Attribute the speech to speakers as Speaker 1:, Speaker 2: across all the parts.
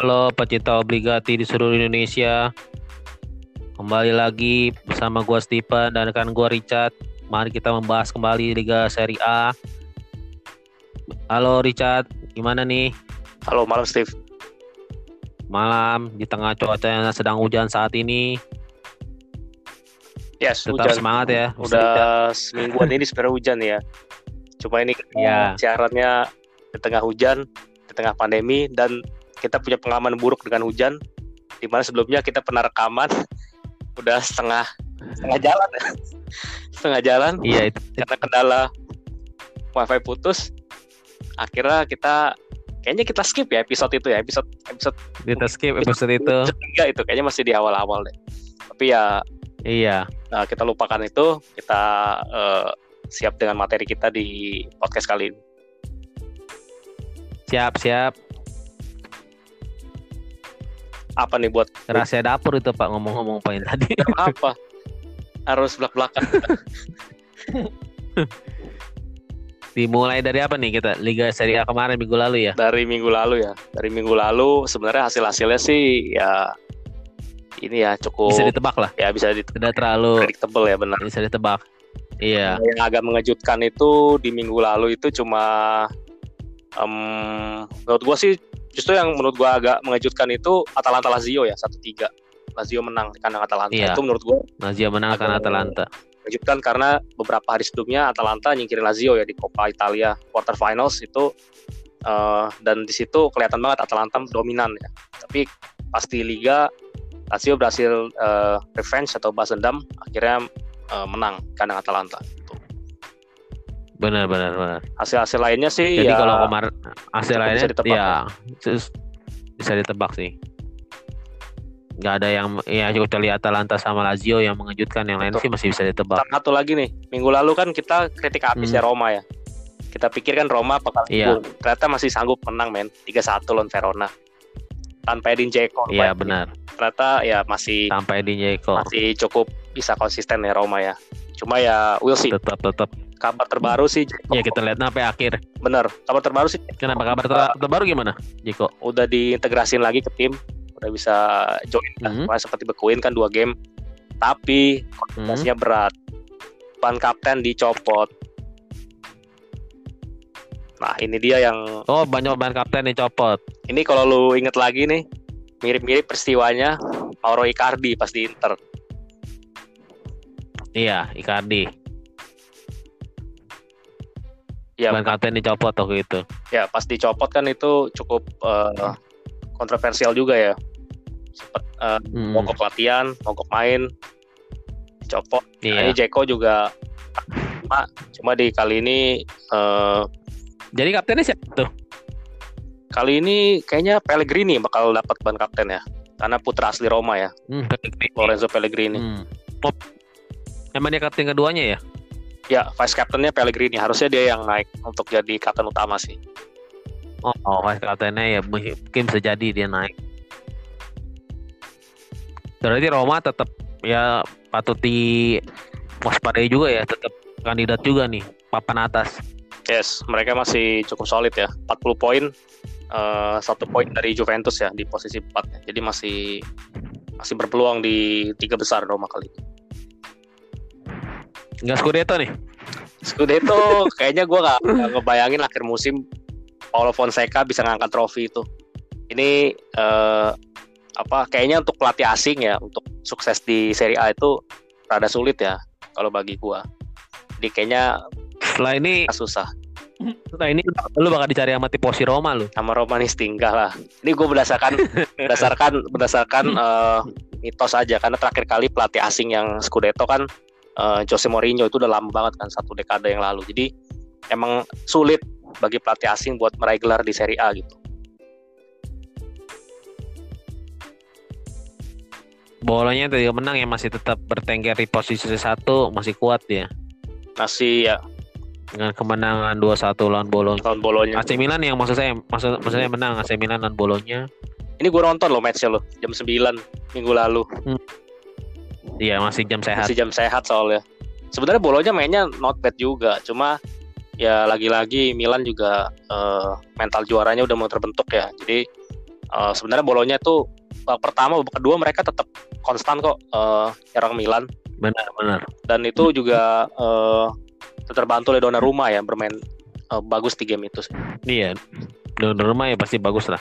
Speaker 1: Halo pecinta obligati di seluruh Indonesia. Kembali lagi bersama gua Stephen dan rekan gua Richard. Mari kita membahas kembali Liga Serie A. Halo Richard, gimana nih?
Speaker 2: Halo malam Steve.
Speaker 1: Malam di tengah cuaca yang sedang hujan saat ini.
Speaker 2: Yes,
Speaker 1: Tetap
Speaker 2: hujan.
Speaker 1: semangat ya.
Speaker 2: Udah semingguan ini sebenarnya hujan ya. Cuma ini
Speaker 1: Iya.
Speaker 2: siarannya di tengah hujan, di tengah pandemi dan kita punya pengalaman buruk dengan hujan. Di mana sebelumnya kita pernah rekaman udah setengah setengah jalan setengah jalan
Speaker 1: Iya itu.
Speaker 2: karena kendala wifi putus. Akhirnya kita kayaknya kita skip ya episode itu ya episode episode
Speaker 1: Kita skip episode itu.
Speaker 2: ketiga itu kayaknya masih di awal-awal deh. Tapi ya
Speaker 1: Iya.
Speaker 2: Nah, kita lupakan itu, kita eh, siap dengan materi kita di podcast kali ini.
Speaker 1: Siap, siap.
Speaker 2: Apa nih buat
Speaker 1: Rahasia dapur itu Pak ngomong-ngomong poin tadi.
Speaker 2: apa? Harus belak-belakan.
Speaker 1: Dimulai dari apa nih kita? Liga Serie A kemarin minggu lalu ya.
Speaker 2: Dari minggu lalu ya. Dari minggu lalu sebenarnya hasil-hasilnya sih ya ini ya cukup
Speaker 1: Bisa ditebak lah.
Speaker 2: ya bisa di
Speaker 1: Tidak terlalu
Speaker 2: predictable ya benar.
Speaker 1: bisa ditebak. Iya.
Speaker 2: Yang agak mengejutkan itu di minggu lalu itu cuma em, menurut gua sih justru yang menurut gua agak mengejutkan itu Atalanta Lazio ya 1-3. Lazio menang di kandang Atalanta.
Speaker 1: Iya.
Speaker 2: Itu menurut gua
Speaker 1: Lazio menang karena
Speaker 2: Aduh.
Speaker 1: Atalanta.
Speaker 2: mengejutkan karena beberapa hari sebelumnya Atalanta nyingkirin Lazio ya di Coppa Italia quarter finals itu eh, dan di situ kelihatan banget Atalanta dominan ya. Tapi pas di Liga Lazio berhasil eh, revenge atau balas dendam akhirnya eh, menang kandang Atalanta.
Speaker 1: Benar benar benar.
Speaker 2: Hasil-hasil lainnya sih
Speaker 1: Jadi
Speaker 2: ya
Speaker 1: kalau kemarin hasil lainnya
Speaker 2: bisa ditebak
Speaker 1: ya sus- bisa ditebak sih. Nggak ada yang ya kecuali Atalanta sama Lazio yang mengejutkan yang lain
Speaker 2: Betul.
Speaker 1: sih masih bisa ditebak.
Speaker 2: satu lagi nih minggu lalu kan kita kritik habis
Speaker 1: Hmm.
Speaker 2: ya Roma ya. Kita pikir kan Roma bakal
Speaker 1: Iya.
Speaker 2: Ternyata masih sanggup menang men 3-1 lawan Verona. Tanpa Edin Dzeko.
Speaker 1: Iya benar.
Speaker 2: Ternyata ya masih
Speaker 1: Sampai di Jeko
Speaker 2: masih cukup bisa konsisten ya Roma ya. Cuma ya we'll see.
Speaker 1: tetap tetap.
Speaker 2: Kabar terbaru sih Dzeko.
Speaker 1: Ya kita lihat sampai akhir.
Speaker 2: bener. Kabar terbaru sih
Speaker 1: Kenapa kabar ter- terbaru gimana? Jeko?
Speaker 2: udah diintegrasin lagi ke tim, udah bisa join kan.
Speaker 1: Mhm.
Speaker 2: Seperti bekuin kan dua game. Tapi
Speaker 1: Hmm.
Speaker 2: kontestasinya berat. Ban kapten dicopot. Nah, ini dia yang
Speaker 1: Oh banyak ban kapten yang copot.
Speaker 2: ini kalau lu inget lagi nih, mirip-mirip peristiwanya Mauro Icardi pas di Inter.
Speaker 1: Iya Icardi.
Speaker 2: Ya,
Speaker 1: Ban kapten dicopot waktu itu.
Speaker 2: ya pas dicopot kan itu cukup eh, kontroversial juga ya. Sempet eh,
Speaker 1: Hmm.
Speaker 2: mogok latihan, mogok main, dicopot. Nah,
Speaker 1: Iya.
Speaker 2: ini Jeko juga cuma, cuma di kali ini eh,
Speaker 1: Jadi kaptennya siapa tuh?
Speaker 2: kali ini kayaknya Pellegrini bakal dapat ban kapten ya. Karena putra asli Roma ya,
Speaker 1: Hmm, Pellegrini.
Speaker 2: Lorenzo Pellegrini.
Speaker 1: Hmm. Emang dia kapten keduanya ya?
Speaker 2: Ya, vice captainnya Pellegrini. Harusnya dia yang naik untuk jadi kapten utama sih.
Speaker 1: Oh, oh vice kaptennya ya mungkin bisa jadi dia naik. Berarti Roma tetap ya patut di waspadai juga ya, tetap kandidat juga nih papan atas.
Speaker 2: Yes, mereka masih cukup solid ya. 40 poin, eh, satu poin dari Juventus ya di posisi 4. Jadi masih masih berpeluang di tiga besar Roma kali ini.
Speaker 1: Enggak Scudetto nih.
Speaker 2: Scudetto kayaknya gue gak, nggak ngebayangin akhir musim Paulo Fonseca bisa ngangkat trofi itu. Ini eh, apa? Kayaknya untuk pelatih asing ya, untuk sukses di Serie A itu rada sulit ya kalau bagi gue. Jadi kayaknya
Speaker 1: Setelah ini
Speaker 2: susah.
Speaker 1: setelah ini lu bakal dicari sama tifosi Roma lu.
Speaker 2: Sama Romanis tinggal lah. Ini gue berdasarkan berdasarkan berdasarkan eh, mitos aja karena terakhir kali pelatih asing yang Scudetto kan eh, Jose Mourinho itu udah lama banget kan satu dekade yang lalu. Jadi emang sulit bagi pelatih asing buat meraih gelar di Serie A gitu.
Speaker 1: Bolonya tadi menang ya masih tetap bertengger di posisi satu masih kuat ya
Speaker 2: Masih ya
Speaker 1: dengan kemenangan 2-1 lawan Bologna.
Speaker 2: tahun bolonya.
Speaker 1: AC Milan yang maksud saya maksud maksudnya menang AC Milan lawan Bologna.
Speaker 2: Ini gue nonton loh matchnya loh jam 9 minggu lalu.
Speaker 1: Iya masih jam sehat.
Speaker 2: Masih jam sehat soalnya. Sebenarnya bolonya mainnya not bad juga, cuma ya lagi-lagi Milan juga eh, mental juaranya udah mau terbentuk ya. Jadi uh, sebenarnya bolonya itu babak pertama babak kedua mereka tetap konstan kok uh, nyerang Milan
Speaker 1: benar benar
Speaker 2: dan itu juga uh, terbantu oleh Donnarumma ya bermain uh, bagus di game itu sih.
Speaker 1: iya Donnarumma ya pasti bagus lah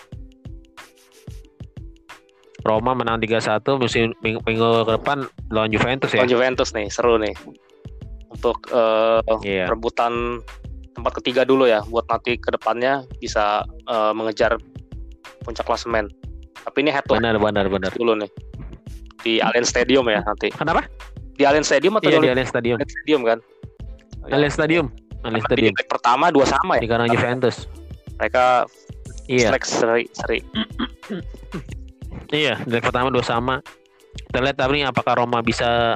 Speaker 1: Roma menang 3-1 musim minggu, minggu ke depan lawan Juventus ya.
Speaker 2: Lawan Juventus nih, seru nih. Untuk uh,
Speaker 1: Iya.
Speaker 2: rebutan tempat ketiga dulu ya buat nanti ke depannya bisa uh, mengejar puncak klasemen. Tapi ini head to head
Speaker 1: Benar benar benar.
Speaker 2: dulu nih. Di Allianz Stadium ya nanti.
Speaker 1: Kenapa?
Speaker 2: Di Allianz Stadium atau
Speaker 1: Iya
Speaker 2: di
Speaker 1: di Allianz Stadium.
Speaker 2: Allianz Stadium kan?
Speaker 1: Allianz Stadium. Allianz
Speaker 2: Karena Di
Speaker 1: Stadium.
Speaker 2: leg pertama dua sama ya.
Speaker 1: Di kandang Juventus.
Speaker 2: Mereka
Speaker 1: Iya.
Speaker 2: seri, seri.
Speaker 1: Iya, leg pertama dua sama. Kita lihat tapi apakah Roma bisa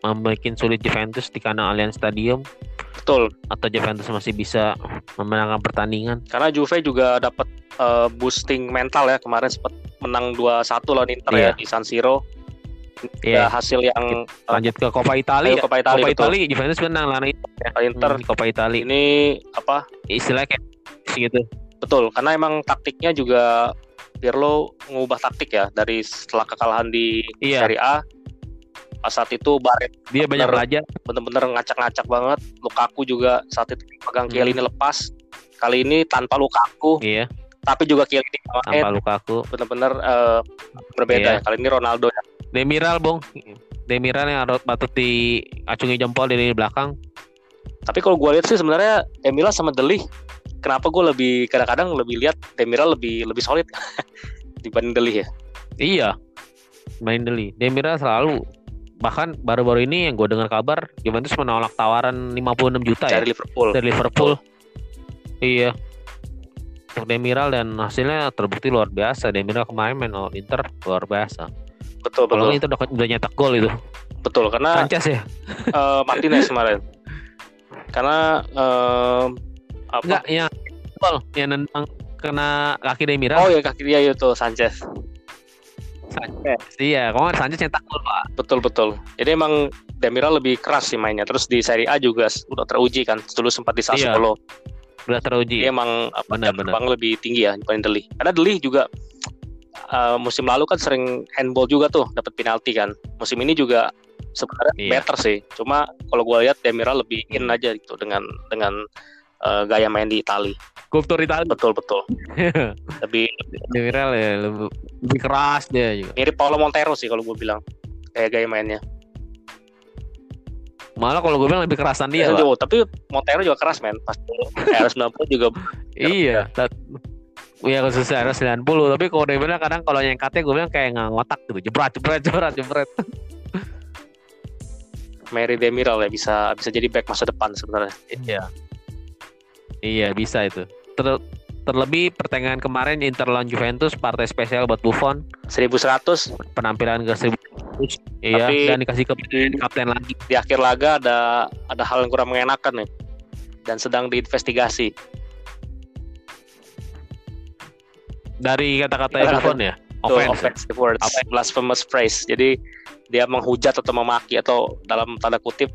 Speaker 1: membuat sulit Juventus di kandang Allianz Stadium
Speaker 2: Betul.
Speaker 1: atau Juventus masih bisa memenangkan pertandingan.
Speaker 2: Karena Juve juga dapat uh, boosting mental ya kemarin sempat menang 2-1 lawan Inter
Speaker 1: Iya.
Speaker 2: ya di San Siro.
Speaker 1: Iya.
Speaker 2: Ya, hasil yang
Speaker 1: Lanjut ke Coppa Italia.
Speaker 2: Coppa Italia,
Speaker 1: Coppa. Italia Juventus menang lawan Inter. ya.
Speaker 2: Inter
Speaker 1: Hmm, Coppa Italia.
Speaker 2: ini apa?
Speaker 1: Istilahnya kayak gitu.
Speaker 2: Betul, karena emang taktiknya juga Pirlo mengubah taktik ya dari setelah kekalahan di
Speaker 1: Iya.
Speaker 2: Serie A. Pas saat itu Barret
Speaker 1: Dia banyak belajar.
Speaker 2: bener-bener ngacak-ngacak banget. Lukaku juga saat itu pegang
Speaker 1: Hmm.
Speaker 2: Chiellini lepas. Kali ini tanpa Lukaku,
Speaker 1: Iya,
Speaker 2: tapi juga Chiellini main
Speaker 1: tanpa Lukaku.
Speaker 2: bener-bener eh, berbeda
Speaker 1: Iya.
Speaker 2: ya. Kali ini Ronaldo ya.
Speaker 1: Demiral, Bung. Demiral yang harus patut diacungi jempol dari belakang.
Speaker 2: Tapi kalau gue lihat sih sebenarnya Demiral sama Deli, kenapa gue lebih kadang-kadang lebih lihat Demiral lebih lebih solid dibanding Deli ya.
Speaker 1: Iya. Main Deli. Demiral selalu bahkan baru-baru ini yang gue dengar kabar Juventus menolak tawaran 56 juta ya
Speaker 2: Dari Liverpool.
Speaker 1: dari Liverpool. Iya. Untuk Demiral dan hasilnya terbukti luar biasa. Demiral kemarin main lawan Inter luar biasa.
Speaker 2: Betul
Speaker 1: Kalau
Speaker 2: betul.
Speaker 1: Inter udah, udah nyetak gol itu.
Speaker 2: Betul karena
Speaker 1: Sanchez ya?
Speaker 2: eh, Martinez kemarin. Karena eh, apa?
Speaker 1: Enggak, yang gol yang nendang kena kaki Demiral.
Speaker 2: Oh ya kaki dia itu Sanchez.
Speaker 1: Sanchez. Iya, kemarin Sanchez nyetak gol, Pak.
Speaker 2: Betul betul. Jadi emang Demiral lebih keras sih mainnya. Terus di Serie A juga udah teruji kan. Dulu sempat di
Speaker 1: Iya,
Speaker 2: Sassuolo.
Speaker 1: Udah teruji.
Speaker 2: Dia emang apa
Speaker 1: Benar,
Speaker 2: jam
Speaker 1: benar.
Speaker 2: terbang lebih tinggi ya dibanding Deli. Karena Deli juga eh, musim lalu kan sering handball juga tuh dapat penalti kan. Musim ini juga sebenarnya
Speaker 1: Iya.
Speaker 2: better sih. Cuma kalau gue lihat Demiral lebih in
Speaker 1: Hmm.
Speaker 2: aja gitu dengan dengan eh, gaya main di Itali.
Speaker 1: Kultur Italia.
Speaker 2: Betul betul. Lebih
Speaker 1: Demiral ya lebih, lebih keras dia juga.
Speaker 2: mirip Paulo Montero sih kalau gue bilang kayak gaya mainnya.
Speaker 1: Malah kalau gue bilang lebih kerasan dia, Pak.
Speaker 2: Aduh, tapi Montero juga keras men. Pas era 90 juga
Speaker 1: Iya. Iya khususnya era 90 Tapi kalau dia bilang kadang kalau nyengkatnya gue bilang kayak nggak ngotak gitu Jebret, jebret, jebret, jebret
Speaker 2: Mary Demiral ya bisa bisa jadi back masa depan sebenarnya.
Speaker 1: Iya Iya bisa itu. Ter- Terlebih pertengahan kemarin Inter lawan Juventus Partai spesial buat Buffon.
Speaker 2: 1100
Speaker 1: Penampilan ke 1100 Iya
Speaker 2: Tapi-
Speaker 1: Dan dikasih kapten, kapten lagi.
Speaker 2: di akhir laga ada ada hal yang kurang mengenakan nih. Dan sedang diinvestigasi.
Speaker 1: Dari kata-kata
Speaker 2: Iya,
Speaker 1: Buffon ya? Offense
Speaker 2: offensive. words, blasphemous phrase. Jadi dia menghujat atau memaki atau dalam tanda kutip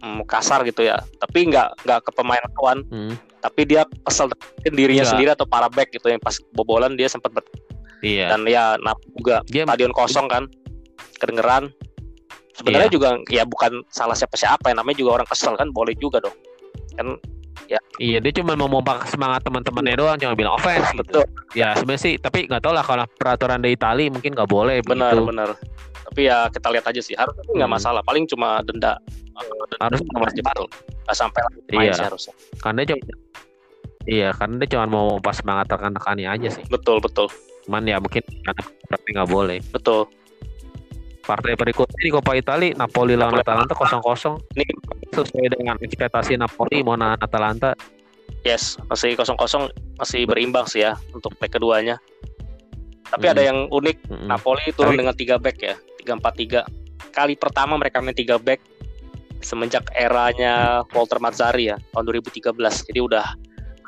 Speaker 2: mm, kasar gitu ya. Tapi nggak nggak ke pemain lawan,
Speaker 1: Hmm,
Speaker 2: tapi dia kesel dirinya
Speaker 1: Nggak.
Speaker 2: sendiri atau para back gitu. Yang pas bobolan dia sempat ber-
Speaker 1: Iya.
Speaker 2: Dan ya nap juga.
Speaker 1: Dia
Speaker 2: stadion kosong kan. Kedengeran. Sebenarnya
Speaker 1: Iya.
Speaker 2: juga ya bukan salah siapa-siapa. Yang namanya juga orang kesel kan. Boleh juga dong. Kan
Speaker 1: Iya dia cuma mau memompak semangat teman-temannya doang. Cuma bilang offense gitu.
Speaker 2: betul.
Speaker 1: Ya sebenarnya sih Tapi nggak tahu lah. Kalau peraturan di Itali Mungkin nggak boleh
Speaker 2: benar benar tapi ya kita lihat aja sih. Harusnya nggak
Speaker 1: Hmm.
Speaker 2: masalah. Paling cuma denda.
Speaker 1: Harus
Speaker 2: aja betul nggak sampai
Speaker 1: Iya.
Speaker 2: sih harusnya.
Speaker 1: Karena dia cuma Iya karena dia cuma mau memompak semangat rekan-rekannya aja sih.
Speaker 2: Betul betul.
Speaker 1: Cuman ya mungkin Tapi nggak boleh.
Speaker 2: Betul.
Speaker 1: Partai berikutnya di Coppa Italia Napoli lawan. Atalanta 0-0
Speaker 2: ini
Speaker 1: Sesuai dengan ekspektasi Napoli Mau nahan Atalanta.
Speaker 2: Yes masih kosong kosong masih berimbang sih ya untuk leg keduanya. Tapi
Speaker 1: Hmm.
Speaker 2: ada yang unik
Speaker 1: Mm-mm.
Speaker 2: Napoli turun
Speaker 1: Tapi-
Speaker 2: dengan tiga back ya tiga empat tiga. Kali pertama mereka main tiga back semenjak eranya Walter Mazzari ya tahun 2013 jadi udah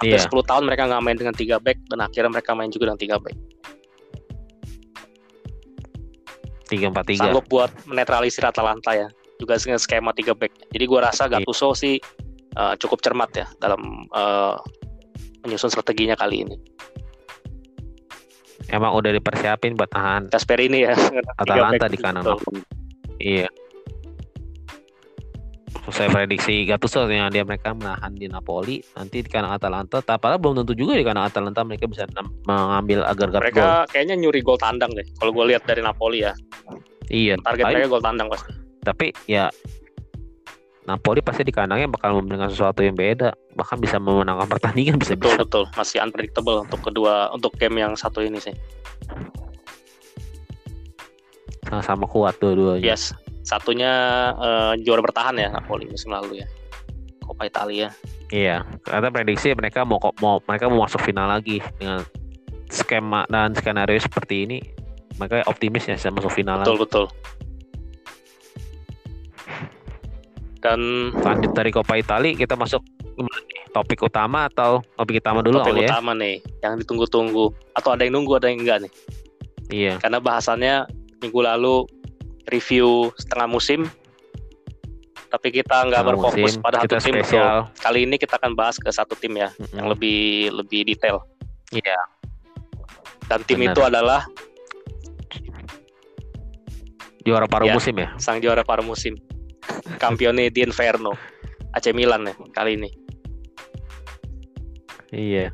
Speaker 2: hampir
Speaker 1: Iya.
Speaker 2: 10 tahun mereka nggak main dengan tiga back dan akhirnya mereka main juga dengan tiga back.
Speaker 1: 3-4-3
Speaker 2: sanggup buat menetralisir Atalanta ya juga dengan skema tiga back. Jadi gua rasa
Speaker 1: Iya.
Speaker 2: Gattuso sih uh, cukup cermat ya dalam uh, menyusun strateginya kali ini
Speaker 1: emang udah dipersiapin buat tahan
Speaker 2: Gasperini ya.
Speaker 1: Atalanta di kanan. Iya. Saya prediksi Gattuso yang dia mereka menahan di Napoli nanti di kandang Atalanta. Tapi belum tentu juga di kandang Atalanta mereka bisa mengambil agar-agar
Speaker 2: Mereka
Speaker 1: gol.
Speaker 2: kayaknya nyuri gol tandang deh. Kalau gue lihat dari Napoli ya,
Speaker 1: Iya.
Speaker 2: target
Speaker 1: Tapi,
Speaker 2: mereka gol tandang pasti.
Speaker 1: tapi ya Napoli pasti di kandangnya bakal memberikan sesuatu yang beda. Bahkan bisa memenangkan pertandingan bisa
Speaker 2: Betul
Speaker 1: bisa.
Speaker 2: betul, masih unpredictable untuk kedua untuk game yang satu ini sih.
Speaker 1: Sama-sama kuat dua-duanya.
Speaker 2: Yes, satunya eh, juara bertahan ya Napoli musim lalu ya. Coppa Italia.
Speaker 1: Iya, karena prediksi mereka mau kok mau mereka mau masuk final lagi dengan skema dan skenario seperti ini. Mereka optimis ya bisa masuk final
Speaker 2: Betul
Speaker 1: lagi.
Speaker 2: betul. Dan
Speaker 1: Lanjut dari Coppa Italia kita masuk topik utama atau topik utama dulu
Speaker 2: topik
Speaker 1: kali ya?
Speaker 2: utama nih yang ditunggu-tunggu atau ada yang nunggu ada yang enggak nih.
Speaker 1: Iya.
Speaker 2: Karena bahasannya minggu lalu review setengah musim tapi kita nggak berfokus
Speaker 1: musim,
Speaker 2: pada satu tim betul.
Speaker 1: spesial.
Speaker 2: Kali ini kita akan bahas ke satu tim ya
Speaker 1: Mm-mm.
Speaker 2: yang lebih lebih detail.
Speaker 1: Iya.
Speaker 2: Dan tim
Speaker 1: Benar.
Speaker 2: itu adalah
Speaker 1: Juara paruh
Speaker 2: Iya.
Speaker 1: musim ya.
Speaker 2: sang juara paruh musim. Campione di Inferno. AC Milan ya kali ini.
Speaker 1: Iya.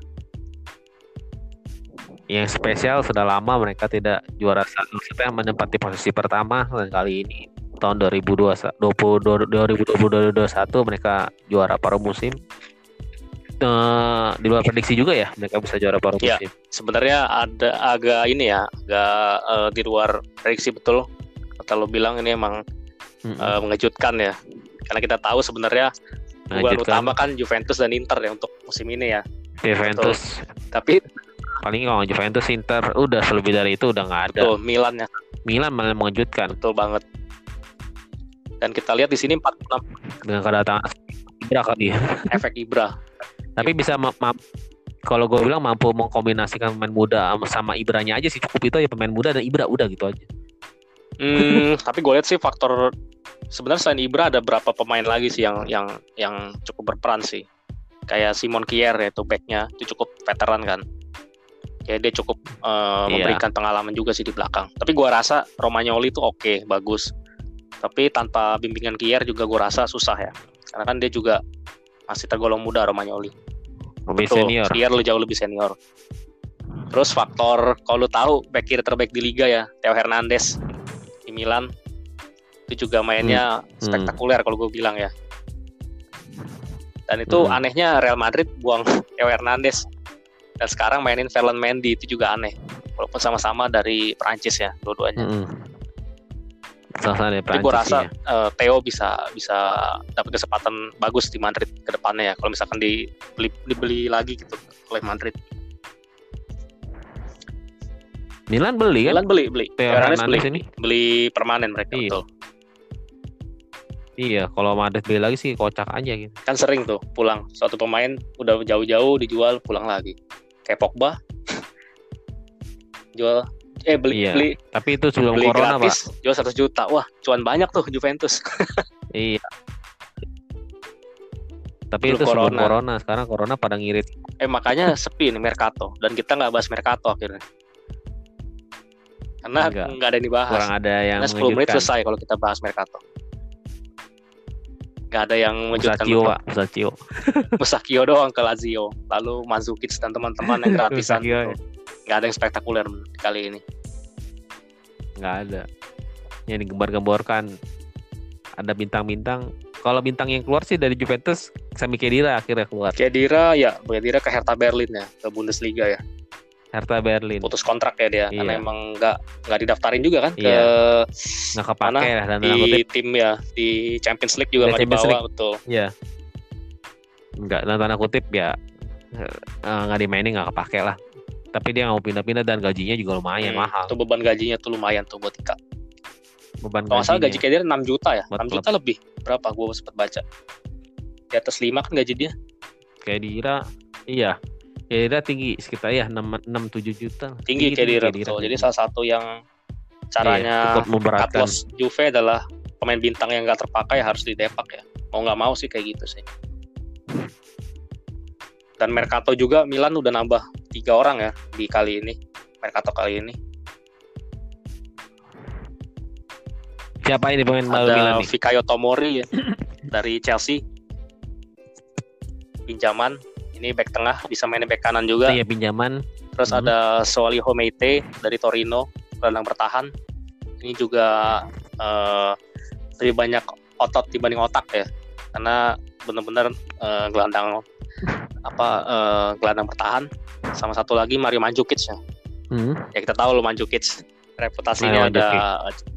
Speaker 1: Yang spesial sudah lama mereka tidak juara satu, maksudnya menempati posisi pertama dan kali ini tahun 2021 2020 2021 mereka juara paruh musim. Eh, di luar prediksi juga ya mereka bisa juara paruh
Speaker 2: Iya.
Speaker 1: musim.
Speaker 2: Sebenarnya ada agak ini ya, agak eh, di luar prediksi betul. Kata lo bilang ini emang
Speaker 1: Mm-mm.
Speaker 2: eh, mengejutkan ya. Karena kita tahu sebenarnya
Speaker 1: Lanjutkan
Speaker 2: utama kan Juventus dan Inter ya untuk musim ini ya.
Speaker 1: Juventus
Speaker 2: Tapi
Speaker 1: paling kalau Juventus Inter udah lebih dari itu udah nggak ada.
Speaker 2: tuh Milan ya
Speaker 1: Milan malah mengejutkan
Speaker 2: betul banget. Dan kita lihat di sini 46
Speaker 1: dengan kedatangan Ibra kali ya.
Speaker 2: efek Ibra.
Speaker 1: Tapi bisa ma- ma- kalau gue bilang mampu mengkombinasikan pemain muda sama, Ibranya aja sih cukup itu aja pemain muda dan Ibra udah gitu aja.
Speaker 2: Hmm, tapi gue lihat sih faktor sebenarnya selain Ibra ada berapa pemain lagi sih yang yang yang cukup berperan sih. Kayak Simon Kier yaitu backnya itu cukup veteran kan. Kayak dia cukup eh,
Speaker 1: Iya.
Speaker 2: memberikan pengalaman juga sih di belakang. Tapi gue rasa Romagnoli itu oke, bagus. Tapi tanpa bimbingan Kier juga gue rasa susah ya. Karena kan dia juga masih tergolong muda Romagnoli.
Speaker 1: Lebih
Speaker 2: Betul,
Speaker 1: senior.
Speaker 2: Kier lu jauh lebih senior. Terus faktor kalau lu tahu back kiri terbaik di liga ya, Theo Hernandez di Milan itu juga mainnya
Speaker 1: Hmm.
Speaker 2: spektakuler kalau gue bilang ya. Dan itu
Speaker 1: Hmm.
Speaker 2: anehnya Real Madrid buang Theo Hernandez dan sekarang mainin Ferland Mendy itu juga aneh. Walaupun sama-sama dari Prancis ya dua-duanya.
Speaker 1: Mm-mm. Sama-sama dari
Speaker 2: gue rasa
Speaker 1: ya.
Speaker 2: eh, Theo bisa bisa dapat kesempatan bagus di Madrid ke depannya ya. Kalau misalkan dibeli dibeli lagi gitu oleh Madrid.
Speaker 1: Milan beli kan?
Speaker 2: Milan beli beli.
Speaker 1: Theo
Speaker 2: Hernandez beli,
Speaker 1: ini.
Speaker 2: beli permanen mereka
Speaker 1: Iya.
Speaker 2: betul.
Speaker 1: Iya, kalau Madrid beli lagi sih kocak aja gitu.
Speaker 2: Kan sering tuh pulang suatu pemain udah jauh-jauh dijual pulang lagi. Kayak Pogba jual eh beli
Speaker 1: Iya,
Speaker 2: beli
Speaker 1: Tapi itu sebelum
Speaker 2: beli
Speaker 1: corona, Pak.
Speaker 2: gratis jual 100 juta. Wah, cuan banyak tuh Juventus.
Speaker 1: Iya. Tapi
Speaker 2: Sebelum
Speaker 1: itu sebelum
Speaker 2: corona.
Speaker 1: corona. Sekarang corona pada ngirit.
Speaker 2: eh makanya sepi nih Mercato dan kita nggak bahas Mercato akhirnya. Karena
Speaker 1: Nggak.
Speaker 2: nggak ada yang dibahas.
Speaker 1: Kurang ada yang
Speaker 2: Karena 10 menit selesai kalau kita bahas Mercato. Nggak ada yang mengejutkan.
Speaker 1: Musacchio, Pak. Musacchio.
Speaker 2: Musakio doang ke Lazio. Lalu Mandzukic dan teman-teman yang gratisan.
Speaker 1: Musacchio,
Speaker 2: gitu. Nggak ada yang spektakuler kali ini.
Speaker 1: nggak ada. Yang digembar-gemborkan ada bintang-bintang. Kalau bintang yang keluar sih dari Juventus, Sami Khedira akhirnya keluar.
Speaker 2: Kedira ya, Kedira ke Hertha Berlin ya, ke Bundesliga ya.
Speaker 1: Hertha Berlin.
Speaker 2: Putus kontrak ya dia, karena
Speaker 1: Iya.
Speaker 2: emang nggak nggak didaftarin juga kan ke
Speaker 1: Iya. Nggak kepake
Speaker 2: Mana?
Speaker 1: lah dan
Speaker 2: di
Speaker 1: kutip.
Speaker 2: tim ya di Champions League juga
Speaker 1: Di
Speaker 2: nggak dibawa betul.
Speaker 1: Iya. Nggak dan tanda kutip ya eh, nggak dimainin nggak kepake lah. Tapi dia nggak mau pindah-pindah dan gajinya juga lumayan
Speaker 2: Hmm,
Speaker 1: mahal.
Speaker 2: Itu beban gajinya tuh lumayan tuh buat Ika.
Speaker 1: Beban
Speaker 2: Kalau nggak salah gaji
Speaker 1: gajinya.
Speaker 2: Kedira 6 juta ya,
Speaker 1: Buat
Speaker 2: 6 juta lebih. Berapa? Gue sempat baca. Di atas 5 kan gaji dia.
Speaker 1: Khedira iya. Khedira tinggi sekitar ya 6 6 7 juta.
Speaker 2: Tinggi Kedira betul. Jadi salah satu yang caranya
Speaker 1: Iya, cukup
Speaker 2: cut loss Juve adalah pemain bintang yang nggak terpakai harus didepak ya. Mau nggak mau sih kayak gitu sih. Dan Mercato juga Milan udah nambah tiga orang ya di kali ini. Mercato kali ini.
Speaker 1: Siapa ini pemain baru Milan
Speaker 2: Ada? Fikayo Tomori ya, dari Chelsea. Pinjaman. Ini back tengah, bisa main back kanan juga.
Speaker 1: Iya pinjaman.
Speaker 2: Terus
Speaker 1: Mhm.
Speaker 2: ada Soali Homeite dari Torino, gelandang bertahan. Ini juga eh, lebih banyak otot dibanding otak ya, karena benar-benar eh, gelandang apa eh, gelandang bertahan. Sama satu lagi Mario Mandzukic ya.
Speaker 1: Hmm.
Speaker 2: Ya kita tahu lo Mandzukic reputasinya
Speaker 1: Mario
Speaker 2: ada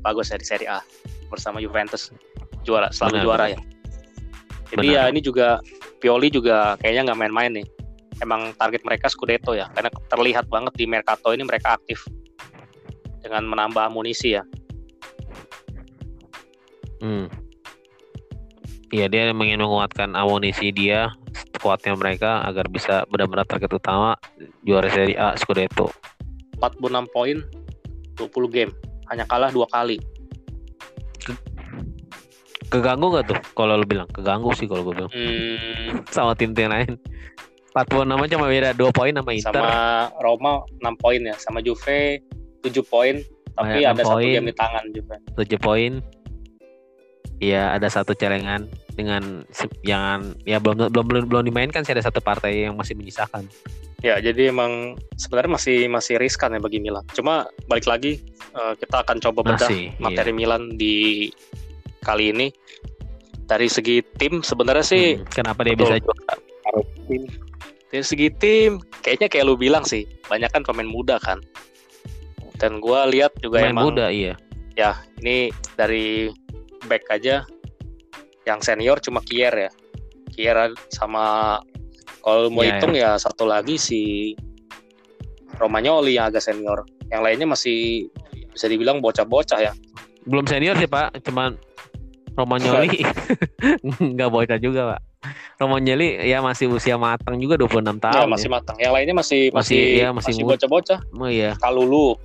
Speaker 2: bagus ya di Serie A bersama Juventus juara selalu
Speaker 1: Benar,
Speaker 2: juara ya. Jadi
Speaker 1: Benar.
Speaker 2: ya ini juga Pioli juga kayaknya nggak main-main nih. Emang target mereka Scudetto ya, karena terlihat banget di Mercato ini mereka aktif dengan menambah amunisi ya.
Speaker 1: Hmm. Iya dia ingin menguatkan amunisi dia kuatnya mereka agar bisa benar-benar target utama juara Serie A Scudetto.
Speaker 2: 46 poin, 20 game, hanya kalah dua kali.
Speaker 1: Keganggu gak tuh kalau lu bilang? Keganggu sih kalau gue bilang
Speaker 2: Hmm,
Speaker 1: sama tim-tim lain. 46 aja cuma beda 2 poin sama Inter.
Speaker 2: sama Roma 6 poin ya, sama Juve 7 poin, tapi ada
Speaker 1: 6
Speaker 2: satu game di tangan Juve.
Speaker 1: 7 poin. Iya, ada satu celengan dengan jangan ya belum belum belum belum dimainkan sih ada satu partai yang masih menyisakan.
Speaker 2: Ya, jadi emang sebenarnya masih masih riskan ya bagi Milan. Cuma balik lagi eh, kita akan coba bedah
Speaker 1: Masih. iya.
Speaker 2: materi Milan di kali ini. Dari segi tim sebenarnya sih
Speaker 1: Hmm, Kenapa dia
Speaker 2: betul.
Speaker 1: bisa juara?
Speaker 2: dari segi tim kayaknya kayak lu bilang sih, banyak kan pemain muda kan. Dan gua lihat juga
Speaker 1: Pemain
Speaker 2: emang
Speaker 1: muda iya.
Speaker 2: ya ini dari back aja yang senior cuma Kier ya. Kier sama kalau mau
Speaker 1: Iya,
Speaker 2: hitung ya satu lagi si Romagnoli yang agak senior. Yang lainnya masih bisa dibilang bocah-bocah ya.
Speaker 1: Belum senior sih, Pak. Cuman Romagnoli nggak bocah juga, Pak. Romagnoli ya masih usia matang juga 26
Speaker 2: Ya,
Speaker 1: tahun.
Speaker 2: masih matang. Yang lainnya masih
Speaker 1: Masih-
Speaker 2: masih
Speaker 1: iya, masih
Speaker 2: masih bocah-bocah.
Speaker 1: Oh iya,
Speaker 2: Kalulu,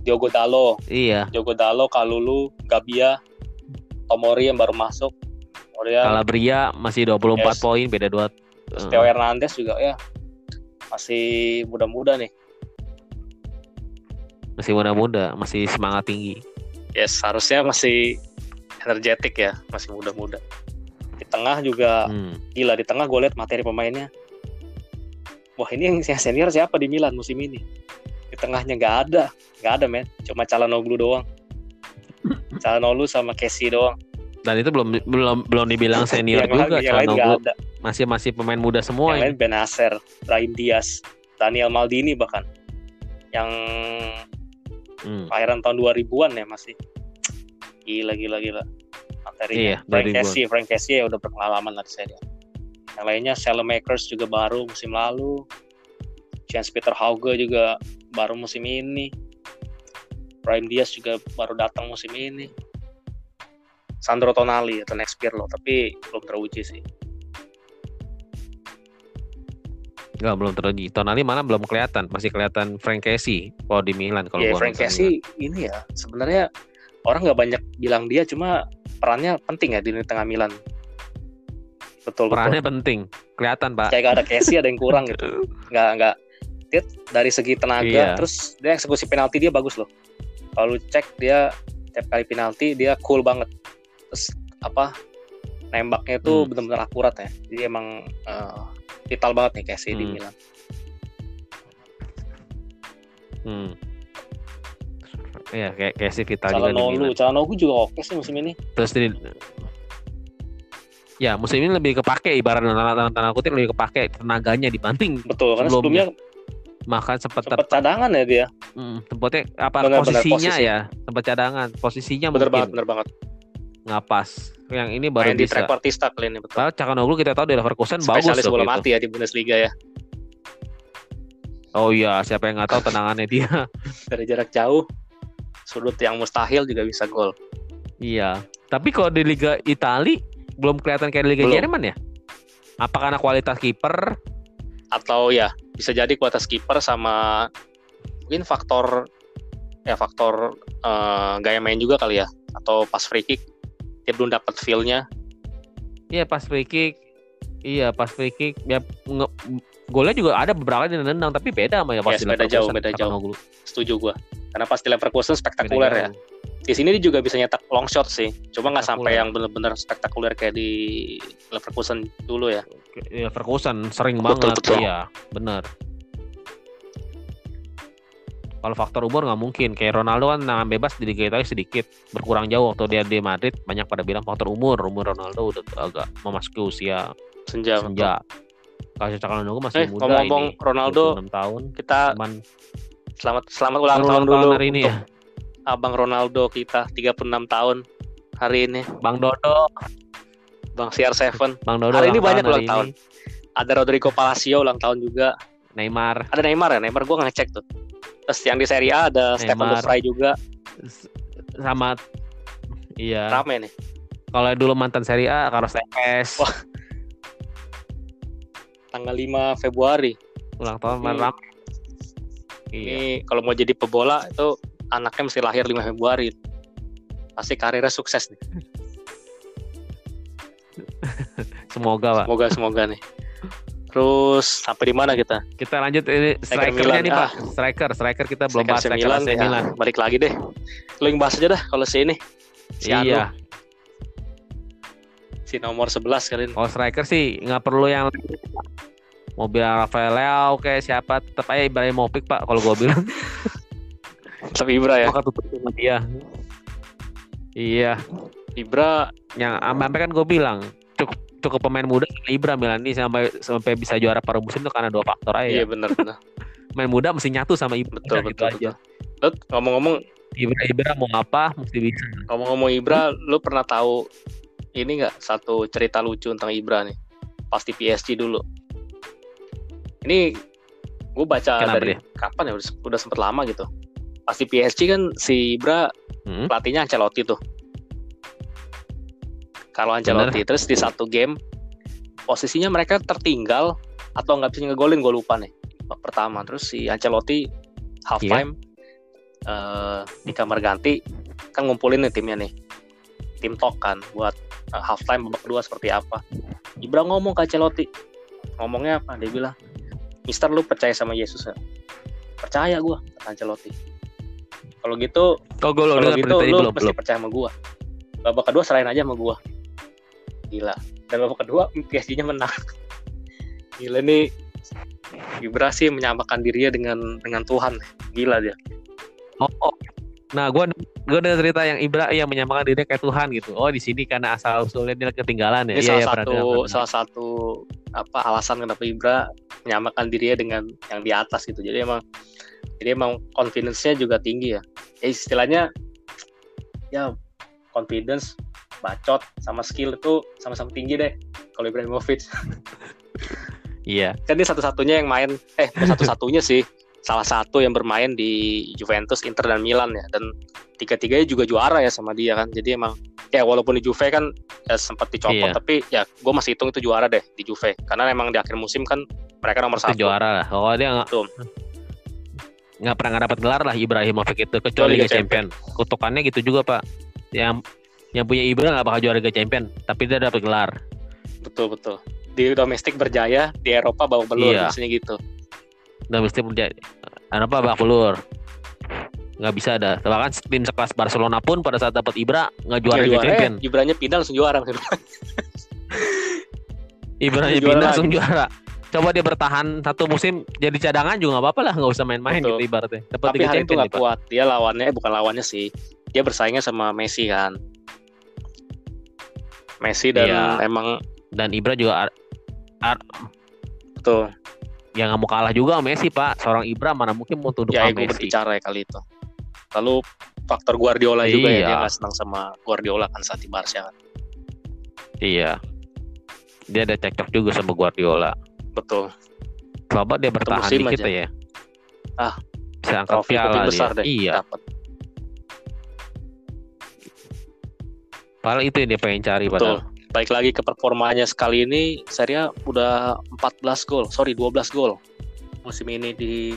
Speaker 2: Diogo Dalo,
Speaker 1: iya.
Speaker 2: Diogo Dalo, Kalulu, Gabia, Tomori yang baru masuk. Kemudian
Speaker 1: Calabria masih 24
Speaker 2: Yes.
Speaker 1: poin, beda dua.
Speaker 2: terus Theo Hernandez juga ya masih muda-muda nih.
Speaker 1: masih muda-muda, masih semangat tinggi.
Speaker 2: Yes, harusnya masih energetik ya, masih muda-muda. Di tengah juga
Speaker 1: Hmm.
Speaker 2: gila di tengah gue lihat materi pemainnya. Wah ini yang senior siapa di Milan musim ini? Di tengahnya nggak ada, nggak ada men. Cuma Calhanoglu doang. Calhanoglu sama Casey doang.
Speaker 1: Dan itu belum belum belum dibilang senior
Speaker 2: yang
Speaker 1: juga.
Speaker 2: yang lain
Speaker 1: Calhanoglu.
Speaker 2: ada.
Speaker 1: masih masih pemain muda semua
Speaker 2: yang
Speaker 1: ini.
Speaker 2: lain Benacer, Brahim Diaz, Daniel Maldini bahkan. Yang
Speaker 1: Hmm.
Speaker 2: lahiran tahun 2000-an ya masih. Gila gila gila. Materinya.
Speaker 1: Iya,
Speaker 2: Frank
Speaker 1: 2000-an.
Speaker 2: Casey, Frank Casey ya udah berpengalaman lah di Serie A. Yang lainnya Makers juga baru musim lalu. James Peter Hauge juga baru musim ini. Brahim Diaz juga baru datang musim ini. Sandro Tonali atau Next Pirlo tapi belum teruji sih.
Speaker 1: Enggak belum teruji. Tonali mana belum kelihatan, masih kelihatan Frank Casey kalau di Milan kalau
Speaker 2: Iya,
Speaker 1: gua
Speaker 2: Frank Casey ini ya sebenarnya orang nggak banyak bilang dia cuma perannya penting ya di lini tengah Milan. Betul.
Speaker 1: Perannya
Speaker 2: betul.
Speaker 1: penting, kelihatan Pak.
Speaker 2: Kayak gak ada Casey ada yang kurang gitu. Nggak nggak dia dari segi tenaga
Speaker 1: Iya.
Speaker 2: terus dia eksekusi penalti dia bagus loh. Kalau cek dia tiap kali penalti dia cool banget. Terus apa nembaknya itu
Speaker 1: Hmm.
Speaker 2: benar-benar akurat ya. Jadi emang eh, vital banget nih Casey di
Speaker 1: Hmm.
Speaker 2: Milan.
Speaker 1: Hmm. Iya, kayak Casey vital juga di Milan.
Speaker 2: Calhanoglu, Calhanoglu juga oke sih musim ini.
Speaker 1: Terus di Ya, musim ini lebih kepake ibarat tanda, tanda kutip lebih kepake tenaganya dibanding
Speaker 2: Betul, karena
Speaker 1: Sebelumnya.
Speaker 2: sebelumnya
Speaker 1: makan sempat ter,
Speaker 2: sempat cadangan ya dia.
Speaker 1: Hmm, tempatnya apa
Speaker 2: Benar, benar,
Speaker 1: posisinya
Speaker 2: posisi.
Speaker 1: ya sempat cadangan posisinya
Speaker 2: Bener banget,
Speaker 1: mungkin
Speaker 2: bener banget.
Speaker 1: nggak pas yang ini baru
Speaker 2: Main di
Speaker 1: bisa
Speaker 2: trequartista kali ini betul.
Speaker 1: Padahal Calhanoglu kita tahu di Leverkusen bagus
Speaker 2: Spesialis
Speaker 1: loh
Speaker 2: bola mati ya di Bundesliga ya.
Speaker 1: oh iya siapa yang nggak tahu tenangannya dia
Speaker 2: Dari jarak jauh, sudut yang mustahil juga bisa gol.
Speaker 1: iya. Tapi kalau di Liga Itali belum kelihatan kayak di Liga
Speaker 2: Belum.
Speaker 1: Jerman ya? Apa karena kualitas kiper?
Speaker 2: Atau ya bisa jadi kualitas kiper sama mungkin faktor ya faktor eh, gaya main juga kali ya? Atau pas free kick dia belum dapat feel-nya.
Speaker 1: Iya pas free kick. Iya, pas free kick ya nge, golnya juga ada beberapa yang nendang tapi beda sama ya pas
Speaker 2: Yes,
Speaker 1: di
Speaker 2: beda jauh, beda jauh. Setuju gua. Karena pas di Leverkusen
Speaker 1: Beda
Speaker 2: spektakuler ya.
Speaker 1: jauh.
Speaker 2: Di sini dia juga bisa nyetak long shot sih. Cuma nggak sampai yang bener-bener spektakuler kayak di Leverkusen dulu ya.
Speaker 1: Leverkusen sering
Speaker 2: Betul,
Speaker 1: banget.
Speaker 2: betul.
Speaker 1: Iya, benar. Kalau faktor umur nggak mungkin. Kayak Ronaldo kan tendangan bebas di Liga Italia sedikit berkurang jauh waktu dia di Madrid. Banyak pada bilang faktor umur. Umur Ronaldo udah agak memasuki usia
Speaker 2: Senja.
Speaker 1: senja. Kalau Calhanoglu masih
Speaker 2: Eh,
Speaker 1: muda
Speaker 2: ngomong-ngomong
Speaker 1: ini.
Speaker 2: Ronaldo,
Speaker 1: 26 tahun.
Speaker 2: kita
Speaker 1: Cuman
Speaker 2: selamat selamat ulang tahun
Speaker 1: tahun
Speaker 2: dulu
Speaker 1: hari ini ya.
Speaker 2: Abang Ronaldo kita 36 tahun hari ini.
Speaker 1: Bang Dodo,
Speaker 2: Bang CR7.
Speaker 1: Bang Dodo
Speaker 2: Hari ini banyak ulang tahun.
Speaker 1: ini.
Speaker 2: Ada Rodrigo Palacio ulang tahun juga.
Speaker 1: Neymar,
Speaker 2: Ada Neymar ya, Neymar gua ngecek tuh. Terus yang di Serie A ada Stefan De. Vrij juga.
Speaker 1: sama iya.
Speaker 2: Rame nih.
Speaker 1: Kalau dulu mantan Serie A, Carlos Tevez,
Speaker 2: Wah. Tanggal 5 Februari.
Speaker 1: ulang tahun
Speaker 2: Ini-
Speaker 1: kemarin rame. Iya.
Speaker 2: Ini kalau mau jadi pebola itu anaknya mesti lahir 5 Februari. Pasti karirnya sukses nih.
Speaker 1: Semoga, Pak.
Speaker 2: Semoga semoga nih. Terus sampai di mana kita?
Speaker 1: Kita lanjut ini
Speaker 2: Striker
Speaker 1: strikernya
Speaker 2: Milan.
Speaker 1: nih,
Speaker 2: Ah.
Speaker 1: Pak. Striker, striker kita belum
Speaker 2: Striker
Speaker 1: bahas striker AC
Speaker 2: ya,
Speaker 1: Milan.
Speaker 2: balik lagi deh. Lu yang bahas aja dah kalau si ini. Si Anu,
Speaker 1: Iya.
Speaker 2: Si nomor 11 kali ini.
Speaker 1: Kalau striker sih nggak perlu yang mau bilang Rafael Leao kayak siapa tetap aja Ibrahimovic Pak kalau gue bilang
Speaker 2: Tapi Ibra ya.
Speaker 1: maka tutup sama dia iya
Speaker 2: Ibra
Speaker 1: yang sampai kan gue bilang cukup cukup pemain muda Ibra Milan ini sampai sampai bisa juara paruh musim itu karena dua faktor aja
Speaker 2: iya
Speaker 1: ya.
Speaker 2: benar benar.
Speaker 1: Main muda mesti nyatu sama Ibra
Speaker 2: Betul
Speaker 1: gitu
Speaker 2: betul
Speaker 1: aja.
Speaker 2: betul. Ngomong-ngomong
Speaker 1: Ibra Ibra mau apa mesti bisa
Speaker 2: ngomong-ngomong Ibra, lu pernah tahu ini nggak satu cerita lucu tentang Ibra nih? Pasti PSG dulu. Ini gue baca
Speaker 1: Kenapa
Speaker 2: dari
Speaker 1: dia?
Speaker 2: kapan ya udah, udah sempet lama gitu. Pasti PSG kan si Ibra
Speaker 1: Hmm?
Speaker 2: pelatihnya Ancelotti tuh. Kalau Ancelotti terus di satu game posisinya mereka tertinggal atau nggak bisa ngegolin gue lupa nih pertama terus si Ancelotti half
Speaker 1: Iya.
Speaker 2: time eh, di kamar ganti kan ngumpulin nih timnya nih tim talk kan buat eh, half time babak kedua seperti apa. Ibra ngomong ke Ancelotti. Ngomongnya apa? Dia bilang Mister lu percaya sama Yesus ya percaya gua kata Ancelotti. Kalau gitu
Speaker 1: Oh gue lo
Speaker 2: kalau gitu lu
Speaker 1: belum
Speaker 2: mesti
Speaker 1: belum.
Speaker 2: percaya sama gua. Babak kedua serahin aja sama gua. Gila. Dan babak kedua PSG-nya menang. Gila nih. Ibra sih menyamakan dirinya dengan dengan Tuhan. Gila dia.
Speaker 1: Oh, oh. Nah, gue gue dengar cerita yang Ibra yang menyamakan dirinya kayak Tuhan gitu. Oh, di sini karena asal usulnya dia ketinggalan ya.
Speaker 2: ini
Speaker 1: Iya,
Speaker 2: salah
Speaker 1: iya,
Speaker 2: satu
Speaker 1: dengar, pernah dengar.
Speaker 2: salah satu apa alasan kenapa Ibra menyamakan dirinya dengan yang di atas gitu jadi emang jadi emang confidence-nya juga tinggi ya ya istilahnya ya confidence bacot sama skill itu sama-sama tinggi deh kalau Ibrahimovic
Speaker 1: Iya.
Speaker 2: kan dia satu-satunya yang main eh satu-satunya sih salah satu yang bermain di Juventus, Inter dan Milan ya dan tiga-tiganya juga juara ya sama dia kan jadi emang ya walaupun di Juve kan ya sempat dicopot
Speaker 1: Iya.
Speaker 2: tapi ya gue masih hitung itu juara deh di Juve karena emang di akhir musim kan mereka nomor
Speaker 1: Itu
Speaker 2: satu
Speaker 1: juara lah. Oh, dia nggak nggak pernah nggak dapat gelar lah Ibrahimovic itu
Speaker 2: Kecuali
Speaker 1: Liga
Speaker 2: Liga
Speaker 1: Champion. Kutukannya gitu juga pak. Yang yang punya Ibra nggak bakal juara Liga Champion, tapi dia dapat gelar.
Speaker 2: betul betul di domestik berjaya di Eropa bawa belur
Speaker 1: Iya.
Speaker 2: biasanya gitu
Speaker 1: Dan mesti menjadi apa babak belur. Nggak bisa ada. Bahkan tim sekelas Barcelona pun pada saat dapat Ibra nggak juara
Speaker 2: Ya,
Speaker 1: Liga Champion.
Speaker 2: eh, Ibranya pindah langsung juara
Speaker 1: Ibra
Speaker 2: juara
Speaker 1: pindah langsung juara. Coba dia bertahan satu musim jadi cadangan juga nggak apa-apa lah nggak usah main-main
Speaker 2: Betul.
Speaker 1: gitu ibaratnya. Dapat
Speaker 2: tapi hari itu nggak
Speaker 1: Pak.
Speaker 2: kuat dia lawannya eh, bukan lawannya sih dia bersaingnya sama Messi kan Messi dan
Speaker 1: Iya.
Speaker 2: emang
Speaker 1: Dan Ibra juga
Speaker 2: tuh
Speaker 1: yang nggak mau kalah juga sama Messi pak. Seorang Ibra mana mungkin mau tunduk
Speaker 2: ya
Speaker 1: sama Messi.
Speaker 2: berbicara ya kali itu lalu faktor Guardiola juga ya
Speaker 1: Iya.
Speaker 2: dia nggak senang sama Guardiola kan saat di Barca kan
Speaker 1: Iya. Dia ada cekcok juga sama Guardiola.
Speaker 2: betul
Speaker 1: Coba dia bertahan
Speaker 2: musim
Speaker 1: dikit
Speaker 2: aja.
Speaker 1: ya.
Speaker 2: Ah,
Speaker 1: bisa angkat
Speaker 2: trofi
Speaker 1: piala dia.
Speaker 2: besar deh
Speaker 1: Iya.
Speaker 2: dapat
Speaker 1: Padahal itu yang dia pengen cari
Speaker 2: betul
Speaker 1: padahal.
Speaker 2: Baik lagi ke performanya sekali ini Serie A udah 14 gol sorry 12 gol musim ini di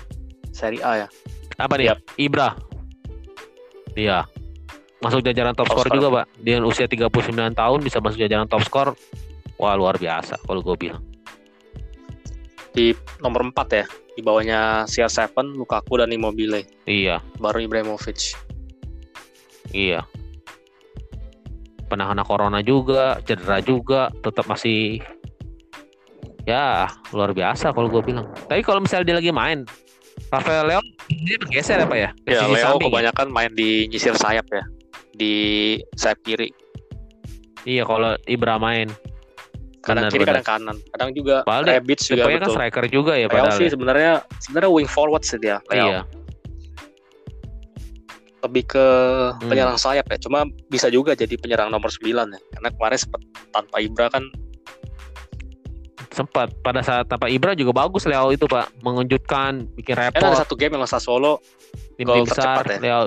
Speaker 2: Serie A ya
Speaker 1: Apa nih?
Speaker 2: Yap.
Speaker 1: Ibra. Iya. Masuk jajaran top
Speaker 2: Top
Speaker 1: skor
Speaker 2: scorer.
Speaker 1: juga, Pak. Dengan usia 39 tahun bisa masuk jajaran top skor. wah luar biasa kalau gue bilang.
Speaker 2: Di nomor 4 ya, di bawahnya CR7, Lukaku dan Immobile.
Speaker 1: Iya,
Speaker 2: Baru Ibrahimovic.
Speaker 1: iya. Penahana corona juga, cedera juga, tetap masih ya luar biasa kalau gue bilang. Tapi kalau misalnya dia lagi main, Rafael Leo dia bergeser apa ya? Ke
Speaker 2: Ya,
Speaker 1: sisi
Speaker 2: Leo
Speaker 1: samping ya?
Speaker 2: kebanyakan main di nyisir sayap ya. Di sayap kiri.
Speaker 1: Iya, kalau Ibra main.
Speaker 2: Kadang
Speaker 1: Benar,
Speaker 2: kiri,
Speaker 1: benar.
Speaker 2: kadang kanan. Kadang juga
Speaker 1: dia-
Speaker 2: Rebic juga
Speaker 1: kan
Speaker 2: betul.
Speaker 1: striker juga ya
Speaker 2: Leo
Speaker 1: padahal.
Speaker 2: sih
Speaker 1: ya.
Speaker 2: sebenarnya sebenarnya wing forward sih dia. Leo.
Speaker 1: Iya.
Speaker 2: Lebih ke
Speaker 1: Hmm.
Speaker 2: penyerang sayap ya. Cuma bisa juga jadi penyerang nomor 9 ya. Karena kemarin sempat tanpa Ibra kan
Speaker 1: sempat pada saat tanpa Ibra juga bagus Leo itu pak mengejutkan bikin
Speaker 2: kan ada
Speaker 1: repot
Speaker 2: satu game yang Sassuolo
Speaker 1: tim
Speaker 2: gol
Speaker 1: tim besar
Speaker 2: tercepat ya?
Speaker 1: Leo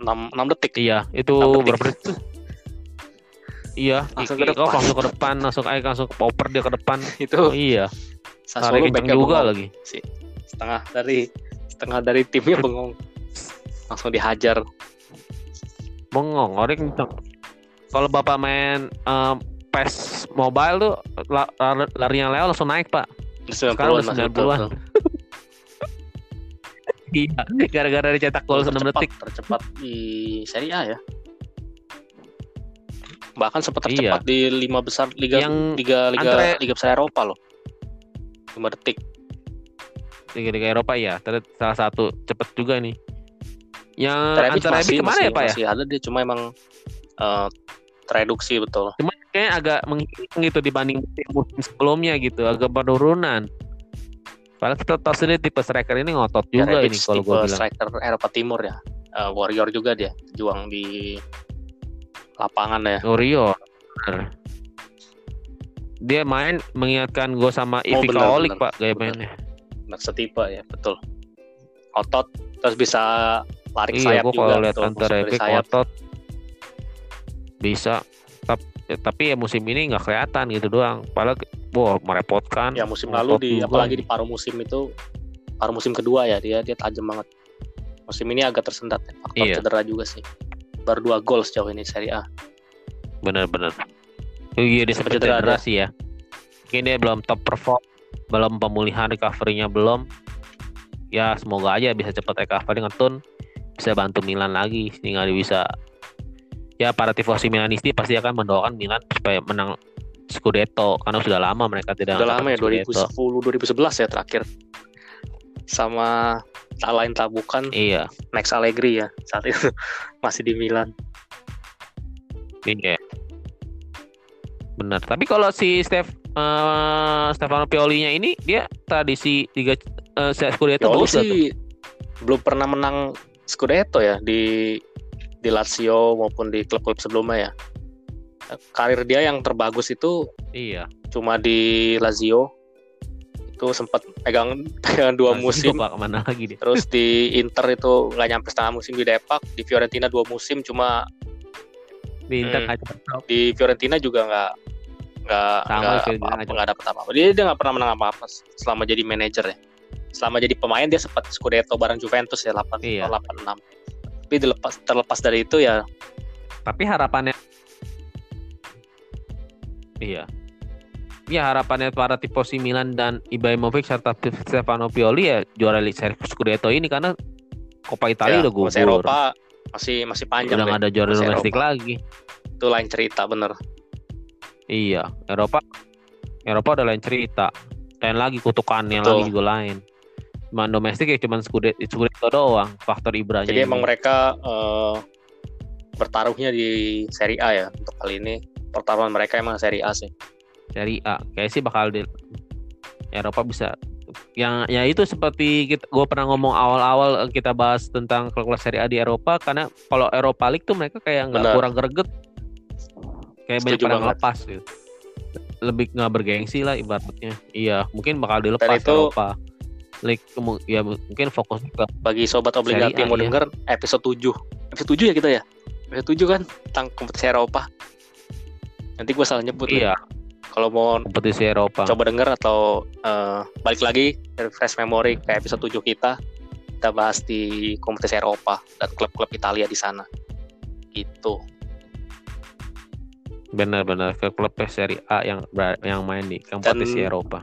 Speaker 2: 6, 6 detik.
Speaker 1: iya itu berapa detik iya
Speaker 2: Langsung ke depan.
Speaker 1: langsung ke depan langsung langsung oper dia ke depan
Speaker 2: Itu
Speaker 1: oh, iya
Speaker 2: Sassuolo
Speaker 1: juga
Speaker 2: bengong.
Speaker 1: lagi
Speaker 2: sih. Setengah dari setengah dari timnya bengong. Langsung dihajar.
Speaker 1: bengong orang kalau bapak main em, PES mobile tuh la- la- larinya Leo langsung naik pak
Speaker 2: Udah 90-an
Speaker 1: Sekarang udah
Speaker 2: Mas, betul,
Speaker 1: 90-an.
Speaker 2: betul.
Speaker 1: iya gara-gara dicetak gol 6
Speaker 2: tercepat,
Speaker 1: detik
Speaker 2: tercepat di Serie A ya. Bahkan sempat
Speaker 1: Iya.
Speaker 2: tercepat di lima besar liga
Speaker 1: Yang
Speaker 2: liga liga
Speaker 1: antara-
Speaker 2: liga besar Eropa loh. 5 detik.
Speaker 1: Liga Liga Eropa ya salah satu cepet juga nih yang
Speaker 2: Rebic
Speaker 1: antara Rebic ke mana
Speaker 2: masih,
Speaker 1: ya pak ya
Speaker 2: Masih ada dia cuma emang eh, tereduksi betul.
Speaker 1: Cuma kayaknya agak menghilang gitu dibanding musim sebelumnya gitu, agak penurunan. Padahal kita tahu sendiri tipe striker ini ngotot
Speaker 2: Ya,
Speaker 1: juga
Speaker 2: Rebic
Speaker 1: ini kalau gue bilang.
Speaker 2: striker Eropa Timur ya. Eh, warrior juga dia, juang di lapangan ya.
Speaker 1: Rio. bener. Dia main mengingatkan gue sama
Speaker 2: Oh, benar,
Speaker 1: Olik pak gaya mainnya.
Speaker 2: Nah, setipe ya, betul. Otot terus bisa lari
Speaker 1: Iya,
Speaker 2: sayap juga.
Speaker 1: kalau lihat
Speaker 2: masuk dari
Speaker 1: Rebic
Speaker 2: sayap.
Speaker 1: otot bisa. Tapi, tapi ya musim ini nggak kelihatan gitu doang. Padahal wah merepotkan.
Speaker 2: Ya musim lalu di
Speaker 1: juga
Speaker 2: apalagi di paruh musim itu paruh musim kedua ya dia dia tajam banget. Musim ini agak tersendat ya. Faktor
Speaker 1: Iya.
Speaker 2: cedera juga sih. Baru dua gol sejauh ini Serie A.
Speaker 1: Bener-bener. Oh iya dia sempat
Speaker 2: Cedera
Speaker 1: cedera sih ya. Mungkin dia belum top perform, belum pemulihan recovery-nya belum. Ya semoga aja bisa cepat recovery ngetun, bisa bantu Milan lagi sehingga dia bisa ya para tifosi Milanisti pasti akan mendoakan Milan supaya menang Scudetto karena sudah lama mereka tidak
Speaker 2: Udah lama ya
Speaker 1: Scudetto.
Speaker 2: 2010 2011 ya terakhir. Sama tak lain tak bukan
Speaker 1: Iya,
Speaker 2: Max Allegri ya saat itu masih di Milan.
Speaker 1: iya. Benar. Tapi kalau si Steph eh, Stefano Piolinya ini dia tradisi tiga uh, Scudetto
Speaker 2: Pioli
Speaker 1: bagus
Speaker 2: sih belum pernah menang Scudetto ya di di Lazio maupun di klub-klub sebelumnya ya. Karir dia yang terbagus itu
Speaker 1: Iya.
Speaker 2: cuma di Lazio itu sempat pegang pegang dua
Speaker 1: Lazio,
Speaker 2: musim
Speaker 1: Pak, ke mana lagi dia?
Speaker 2: terus di Inter itu nggak nyampe setengah musim di Depak di Fiorentina dua musim cuma
Speaker 1: Di Inter
Speaker 2: Hmm. di Fiorentina juga nggak nggak nggak dapat apa apa dia dia nggak pernah menang apa apa selama jadi manajer ya selama jadi pemain dia sempat Scudetto bareng Juventus ya 8
Speaker 1: Iya.
Speaker 2: 86 tapi dilepas terlepas dari itu ya
Speaker 1: Tapi harapannya Iya. Ya harapannya para tifosi Milan dan Ibrahimovic serta Stefano Pioli ya juara Liga Scudetto ini karena Coppa Italia
Speaker 2: ya,
Speaker 1: udah gugur.
Speaker 2: masih Eropa masih masih panjang
Speaker 1: udah
Speaker 2: deh.
Speaker 1: nggak ada juara domestik
Speaker 2: Eropa.
Speaker 1: lagi.
Speaker 2: itu lain cerita bener
Speaker 1: Iya, Eropa Eropa udah lain cerita. Lain lagi kutukannya
Speaker 2: Betul.
Speaker 1: lagi juga lain. Cuman domestik ya cuman Scudetto, Scudetto doang faktor Ibranya.
Speaker 2: jadi
Speaker 1: ini.
Speaker 2: emang mereka eh, bertaruhnya di Serie A ya untuk kali ini. Pertarungan mereka emang Serie A sih.
Speaker 1: Serie A kayak sih bakal di Eropa bisa. Yang ya itu seperti kita gue pernah ngomong awal-awal kita bahas tentang klub-klub Serie A di Eropa karena kalau Eropa League tuh mereka kayak nggak kurang greget. Kayak banyak
Speaker 2: Setuju
Speaker 1: pada
Speaker 2: banget.
Speaker 1: ngelepas gitu. Lebih nggak bergengsi lah ibaratnya. Iya mungkin bakal dilepas
Speaker 2: Dan itu-
Speaker 1: Eropa Kemu- ya mungkin fokus ke
Speaker 2: bagi sobat
Speaker 1: A,
Speaker 2: yang mau
Speaker 1: iya.
Speaker 2: denger episode 7 episode 7 ya kita ya? Episode 7 kan? Tentang kompetisi Eropa. Nanti gue salah nyebut
Speaker 1: iya.
Speaker 2: kalau mau
Speaker 1: kompetisi Eropa.
Speaker 2: coba denger atau eh, balik lagi refresh memory ke episode 7 kita kita bahas di kompetisi Eropa dan klub-klub Italia di sana. Gitu.
Speaker 1: Benar-benar ke klub Serie A yang yang main di kompetisi
Speaker 2: Dan-
Speaker 1: Eropa.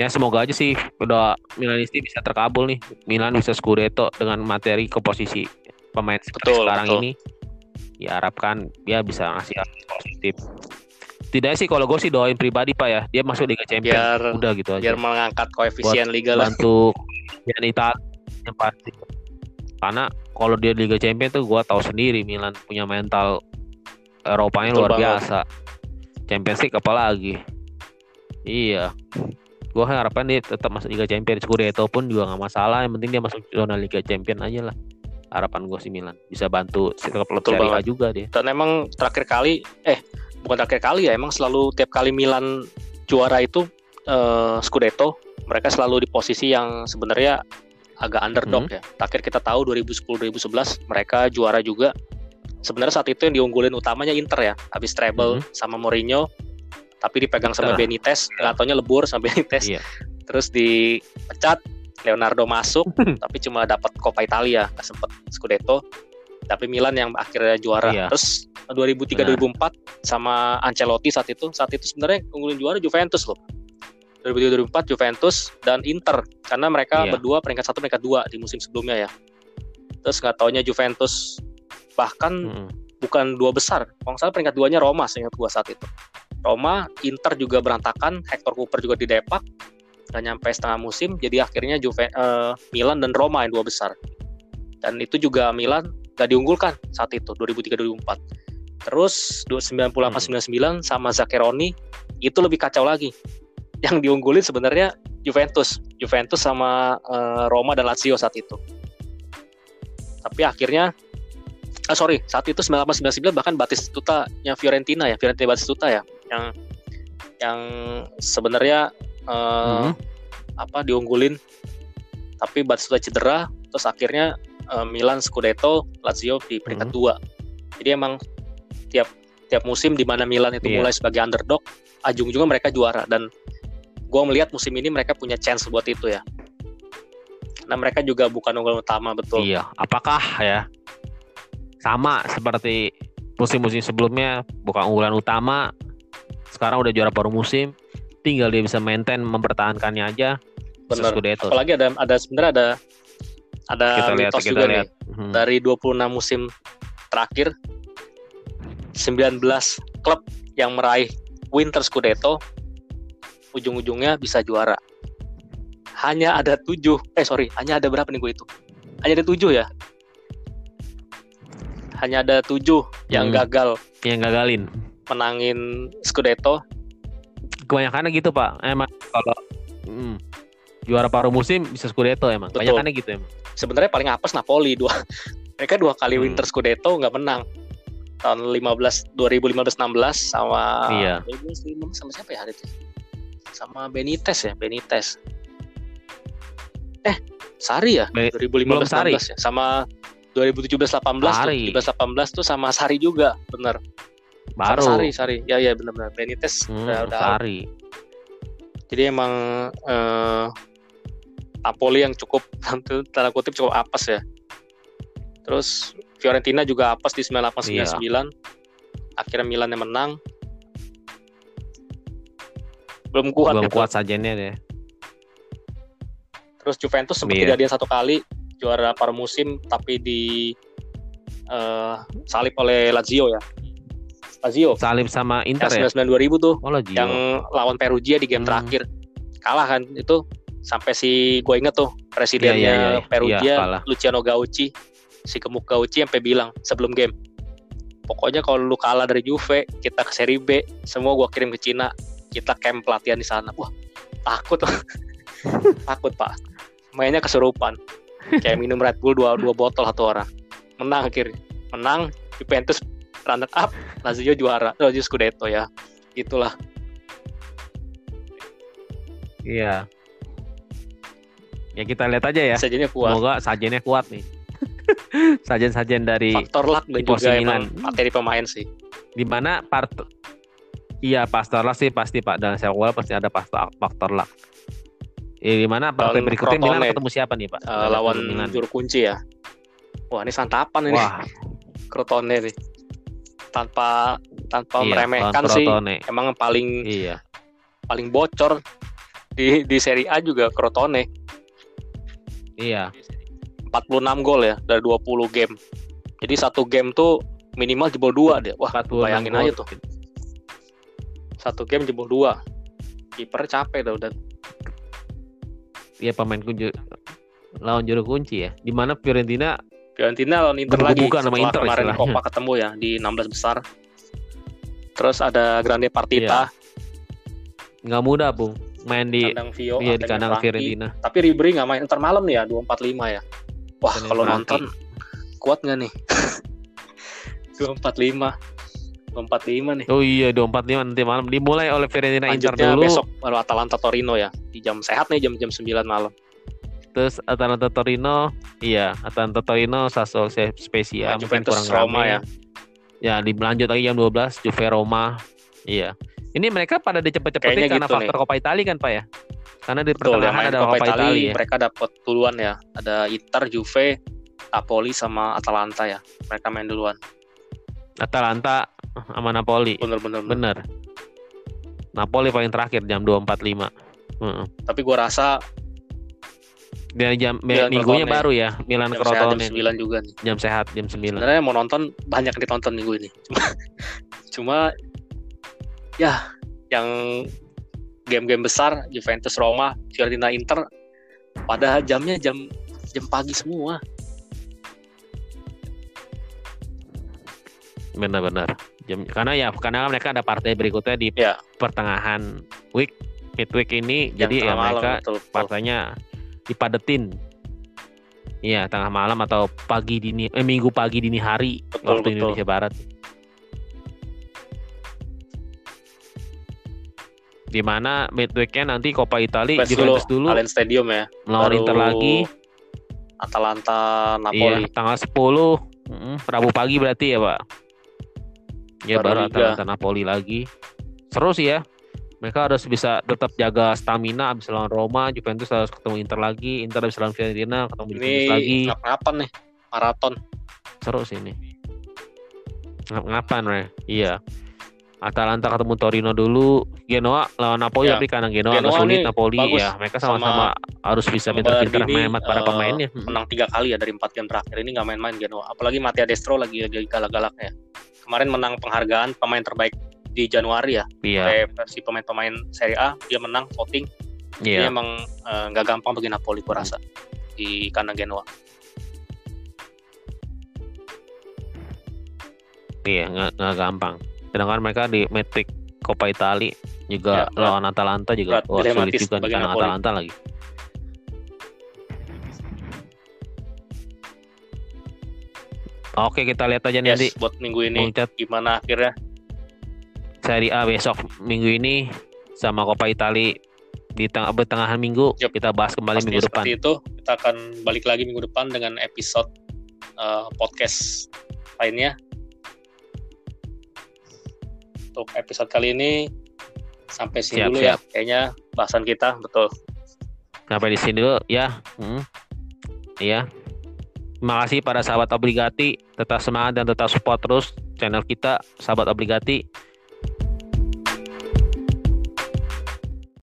Speaker 1: Ya semoga aja sih udah Milanisti bisa terkabul nih. Milan bisa Scudetto dengan materi komposisi pemain seperti
Speaker 2: Betul,
Speaker 1: sekarang
Speaker 2: betul.
Speaker 1: ini. Diharapkan dia bisa ngasih positif. Tidak sih kalau gue sih doain pribadi Pak ya, dia masuk Liga Champions.
Speaker 2: biar
Speaker 1: Udah gitu aja.
Speaker 2: biar mengangkat koefisien liga lah.
Speaker 1: bantu yang Italia yang pasti karena kalau dia Liga Champions tuh gua tahu sendiri Milan punya mental Eropanya
Speaker 2: Betul
Speaker 1: luar
Speaker 2: banget.
Speaker 1: biasa Champions League apalagi iya gua harapkan dia tetap masuk Liga Champions Scudetto pun juga nggak masalah yang penting dia masuk zona Liga Champions aja lah harapan gue sih Milan bisa bantu klub Serie A juga dia
Speaker 2: Dan emang terakhir kali eh bukan terakhir kali ya, emang selalu tiap kali Milan juara itu eh, Scudetto, mereka selalu di posisi yang sebenarnya agak underdog
Speaker 1: Hmm.
Speaker 2: ya. Terakhir kita tahu 2010-2011 mereka juara juga. Sebenarnya saat itu yang diunggulin utamanya Inter ya, habis treble
Speaker 1: Hmm.
Speaker 2: sama Mourinho, tapi dipegang sama
Speaker 1: Inter.
Speaker 2: Benitez, nggak taunya lebur sama Benitez.
Speaker 1: Iya.
Speaker 2: Terus dipecat, Leonardo masuk, tapi cuma dapat Coppa Italia, nggak sempet Scudetto. Tapi Milan yang akhirnya juara.
Speaker 1: Iya.
Speaker 2: Terus 2003-2004 sama Ancelotti saat itu, saat itu sebenarnya unggulin juara Juventus loh. 2003-2004 Juventus dan Inter karena mereka
Speaker 1: Iya.
Speaker 2: berdua peringkat satu peringkat dua di musim sebelumnya ya. Terus nggak taunya Juventus bahkan
Speaker 1: Mm-mm.
Speaker 2: bukan dua besar. Kalau salah peringkat duanya Roma seingat gua saat itu. Roma, Inter juga berantakan, Hector Cooper juga di Depak, nggak nyampe setengah musim, jadi akhirnya Juve, eh, Milan dan Roma yang dua besar. Dan itu juga Milan gak diunggulkan saat itu 2003-2004. Terus 98-99 sama Zaccheroni itu lebih kacau lagi. Yang diunggulin sebenarnya Juventus, Juventus sama eh, Roma dan Lazio saat itu. Tapi akhirnya ah sorry saat itu 1999 bahkan Batistuta yang Fiorentina ya Fiorentina Batistuta ya yang yang sebenarnya eh,
Speaker 1: Mhm.
Speaker 2: apa diunggulin tapi Batistuta cedera terus akhirnya eh, Milan Scudetto Lazio di peringkat
Speaker 1: Mhm.
Speaker 2: dua jadi emang tiap tiap musim di mana Milan itu
Speaker 1: Iya.
Speaker 2: mulai sebagai underdog ajung-ujungnya mereka juara dan gua melihat musim ini mereka punya chance buat itu ya karena mereka juga bukan unggulan utama betul
Speaker 1: Iya, apakah ya sama seperti musim-musim sebelumnya bukan unggulan utama, sekarang udah juara paruh musim, tinggal dia bisa maintain mempertahankannya aja.
Speaker 2: Bener.
Speaker 1: Scudetto.
Speaker 2: apalagi ada ada sebenarnya ada ada
Speaker 1: Kita lihat, kita
Speaker 2: juga
Speaker 1: lihat.
Speaker 2: nih
Speaker 1: Mhm.
Speaker 2: dari 26 musim terakhir 19 klub yang meraih Winter Scudetto ujung-ujungnya bisa juara hanya ada tujuh eh sorry hanya ada berapa nih gue itu hanya ada tujuh ya hanya ada tujuh yang
Speaker 1: Hmm.
Speaker 2: gagal
Speaker 1: Yang gagalin.
Speaker 2: Menangin Scudetto
Speaker 1: Kebanyakannya gitu pak. Emang kalau mm, juara paruh musim bisa Scudetto emang.
Speaker 2: Betul.
Speaker 1: Kebanyakannya gitu emang.
Speaker 2: sebenarnya paling apes Napoli dua mereka dua kali
Speaker 1: Hmm.
Speaker 2: Winter Scudetto nggak menang tahun 15 2015 16 sama
Speaker 1: Iya.
Speaker 2: 2015 sama siapa ya hari itu sama Benitez ya Benitez eh Sari ya
Speaker 1: Be-
Speaker 2: 2015
Speaker 1: belum Sarri.
Speaker 2: 16 ya sama 2017 18
Speaker 1: Sari.
Speaker 2: tuh 17 18 tuh sama Sari juga bener
Speaker 1: Baru.
Speaker 2: sama Sari Sari ya ya bener-bener Benitez
Speaker 1: Hmm,
Speaker 2: udah, udah.
Speaker 1: Sari.
Speaker 2: jadi emang eh, Napoli yang cukup tanda kutip cukup apes ya. Terus Fiorentina juga apes di 98
Speaker 1: Iya.
Speaker 2: 99. Akhirnya Milan yang menang. Belum kuat
Speaker 1: Belum
Speaker 2: gitu.
Speaker 1: kuat sajennya deh.
Speaker 2: Terus Juventus sempat
Speaker 1: Iya.
Speaker 2: kejadian satu kali juara paruh musim tapi di eh, salib oleh Lazio ya. Lazio.
Speaker 1: Salim sama Inter ya.
Speaker 2: Yang 99 2000 tuh
Speaker 1: Oh Lazio.
Speaker 2: yang lawan Perugia di game
Speaker 1: Hmm.
Speaker 2: terakhir kalah kan itu sampai si gue inget tuh presidennya
Speaker 1: Iya, iya, iya.
Speaker 2: Perugia
Speaker 1: Iya, kalah.
Speaker 2: Luciano Gauci si gemuk Gauci sampai bilang sebelum game pokoknya kalau lu kalah dari Juve kita ke seri B semua gua kirim ke Cina kita camp pelatihan di sana wah takut takut pak mainnya kesurupan kayak minum Red Bull dua dua botol satu orang menang akhirnya menang Juventus runner up Lazio juara Lazio Scudetto ya itulah
Speaker 1: Iya. Ya kita lihat aja ya.
Speaker 2: sajiannya kuat
Speaker 1: Semoga sajennya kuat nih. Sajen-sajen dari
Speaker 2: faktor luck dan juga emang
Speaker 1: Milan.
Speaker 2: materi pemain sih
Speaker 1: di mana part Iya, faktor luck sih pasti Pak. Dalam sepak bola pasti ada faktor faktor luck. Eh, di mana partai berikutnya Milan ketemu siapa nih, Pak? Dalam
Speaker 2: lawan
Speaker 1: Milan.
Speaker 2: juru kunci ya wah ini santapan ini
Speaker 1: Wah,
Speaker 2: Crotone nih tanpa tanpa
Speaker 1: Iya,
Speaker 2: meremehkan sih emang paling
Speaker 1: Iya.
Speaker 2: paling bocor di di Serie A juga Crotone
Speaker 1: Iya.
Speaker 2: 46 gol ya dari 20 game jadi satu game tuh minimal jebol dua dia wah
Speaker 1: 46
Speaker 2: bayangin
Speaker 1: gol.
Speaker 2: aja tuh satu game jebol dua kiper capek dah udah
Speaker 1: Iya pemain kunci lawan juru kunci ya. Di mana Fiorentina
Speaker 2: Fiorentina lawan Inter lagi
Speaker 1: Gebuk-gebukan sama Inter
Speaker 2: kemarin
Speaker 1: istilahnya.
Speaker 2: Copa ketemu ya di 16 besar. Terus ada Grande Partita.
Speaker 1: Nggak mudah, Bung. Main di
Speaker 2: kandang Vio
Speaker 1: iya di kandang. Fiorentina.
Speaker 2: tapi Ribery nggak main. Ntar malam nih ya 245 ya. Wah kalau nonton kuat nggak nih? 245 245 nih.
Speaker 1: Oh iya 245 nanti malam. Dimulai oleh Fiorentina Inter dulu.
Speaker 2: besok baru Atalanta Torino ya. Di jam sehat nih jam jam 9 malam
Speaker 1: Terus Atalanta Torino, iya Atalanta Torino Sassuolo Spezia
Speaker 2: Nah,
Speaker 1: mungkin
Speaker 2: Juventus
Speaker 1: kurang
Speaker 2: Roma ya.
Speaker 1: Ya, dilanjut lagi jam 12 Juve Roma. Iya. Ini mereka pada dicepet-cepetin karena
Speaker 2: gitu
Speaker 1: faktor Coppa Italia kan, Pak ya? Karena di
Speaker 2: ya
Speaker 1: pertengahan ada
Speaker 2: Coppa
Speaker 1: Coppa
Speaker 2: Italia
Speaker 1: Italia ya.
Speaker 2: mereka dapat duluan ya ada Inter Juve Napoli sama Atalanta ya mereka main duluan
Speaker 1: Atalanta sama Napoli.
Speaker 2: bener-bener
Speaker 1: Bener. Napoli paling terakhir jam 2.45. Heeh.
Speaker 2: tapi gua rasa
Speaker 1: Dan jam
Speaker 2: Milan
Speaker 1: minggunya
Speaker 2: Crotone.
Speaker 1: baru ya, Milan
Speaker 2: sehat jam
Speaker 1: Crotone.
Speaker 2: 9 juga nih
Speaker 1: Jam sehat jam 9.
Speaker 2: sebenarnya mau nonton banyak yang ditonton minggu ini cuma cuma ya yang game-game besar Juventus Roma Fiorentina Inter pada jamnya jam jam pagi semua
Speaker 1: Benar-benar. Jam karena ya karena mereka ada partai berikutnya di
Speaker 2: Ya.
Speaker 1: pertengahan week midweek ini
Speaker 2: jam
Speaker 1: jadi ya
Speaker 2: tengah malam
Speaker 1: mereka
Speaker 2: betul, betul.
Speaker 1: partainya dipadetin. Iya, tengah malam atau pagi dini eh minggu pagi dini hari
Speaker 2: Betul,
Speaker 1: waktu
Speaker 2: betul.
Speaker 1: Indonesia Barat. Di mana midweeknya nanti Coppa Italia
Speaker 2: Juventus
Speaker 1: Juventus dulu
Speaker 2: Allianz Stadium ya
Speaker 1: melawan
Speaker 2: baru
Speaker 1: Inter lagi.
Speaker 2: Atalanta
Speaker 1: Iya,
Speaker 2: Napoli
Speaker 1: tanggal 10 mm, Rabu pagi berarti ya, Pak. Ya
Speaker 2: Baru
Speaker 1: baru. Atalanta Napoli lagi. Seru sih ya. Mereka harus bisa tetap jaga stamina abis lawan Roma, Juventus harus ketemu Inter lagi, Inter habis lawan Fiorentina, ketemu
Speaker 2: ini
Speaker 1: Juventus lagi.
Speaker 2: ngap-ngapan nih maraton
Speaker 1: Seru sih ini. Ngap-ngapan. Iya. Atalanta ketemu Torino dulu, Genoa lawan Napoli
Speaker 2: Ya,
Speaker 1: tapi karena Genoa, agak
Speaker 2: Genoa
Speaker 1: sulit
Speaker 2: nih
Speaker 1: Napoli
Speaker 2: bagus
Speaker 1: ya. Mereka sama-sama harus bisa pintar-pintar menghemat para
Speaker 2: eh,
Speaker 1: pemainnya. Hmm.
Speaker 2: menang tiga kali ya dari empat game terakhir ini nggak main-main Genoa apalagi Mattia Destro lagi lagi galak-galaknya kemarin menang penghargaan pemain terbaik di Januari ya. Oleh versi pemain-pemain Serie A dia menang voting.
Speaker 1: Iya.
Speaker 2: dia emang eh, nggak gampang bagi Napoli gua rasa di kandang Genoa.
Speaker 1: Iya, nggak nggak gampang. Sedangkan mereka di metric Coppa Italia juga
Speaker 2: Ya,
Speaker 1: lawan Atalanta juga. Wah, sulit juga di kandang
Speaker 2: Napoli.
Speaker 1: Atalanta lagi. Oke, kita lihat aja
Speaker 2: yes,
Speaker 1: nanti
Speaker 2: buat minggu ini
Speaker 1: Bung Cat,
Speaker 2: gimana akhirnya
Speaker 1: Serie A besok minggu ini sama Coppa Italia di tengah pertengahan minggu
Speaker 2: Yap.
Speaker 1: kita bahas kembali
Speaker 2: Pastinya
Speaker 1: minggu depan.
Speaker 2: seperti itu kita akan balik lagi minggu depan dengan episode eh, podcast lainnya untuk episode kali ini sampai sini
Speaker 1: Siap,
Speaker 2: dulu ya kayaknya bahasan kita betul
Speaker 1: Sampai di sini dulu ya. Hmm. Iya. Terima kasih pada sahabat obligati, tetap semangat dan tetap support terus channel kita sahabat obligati.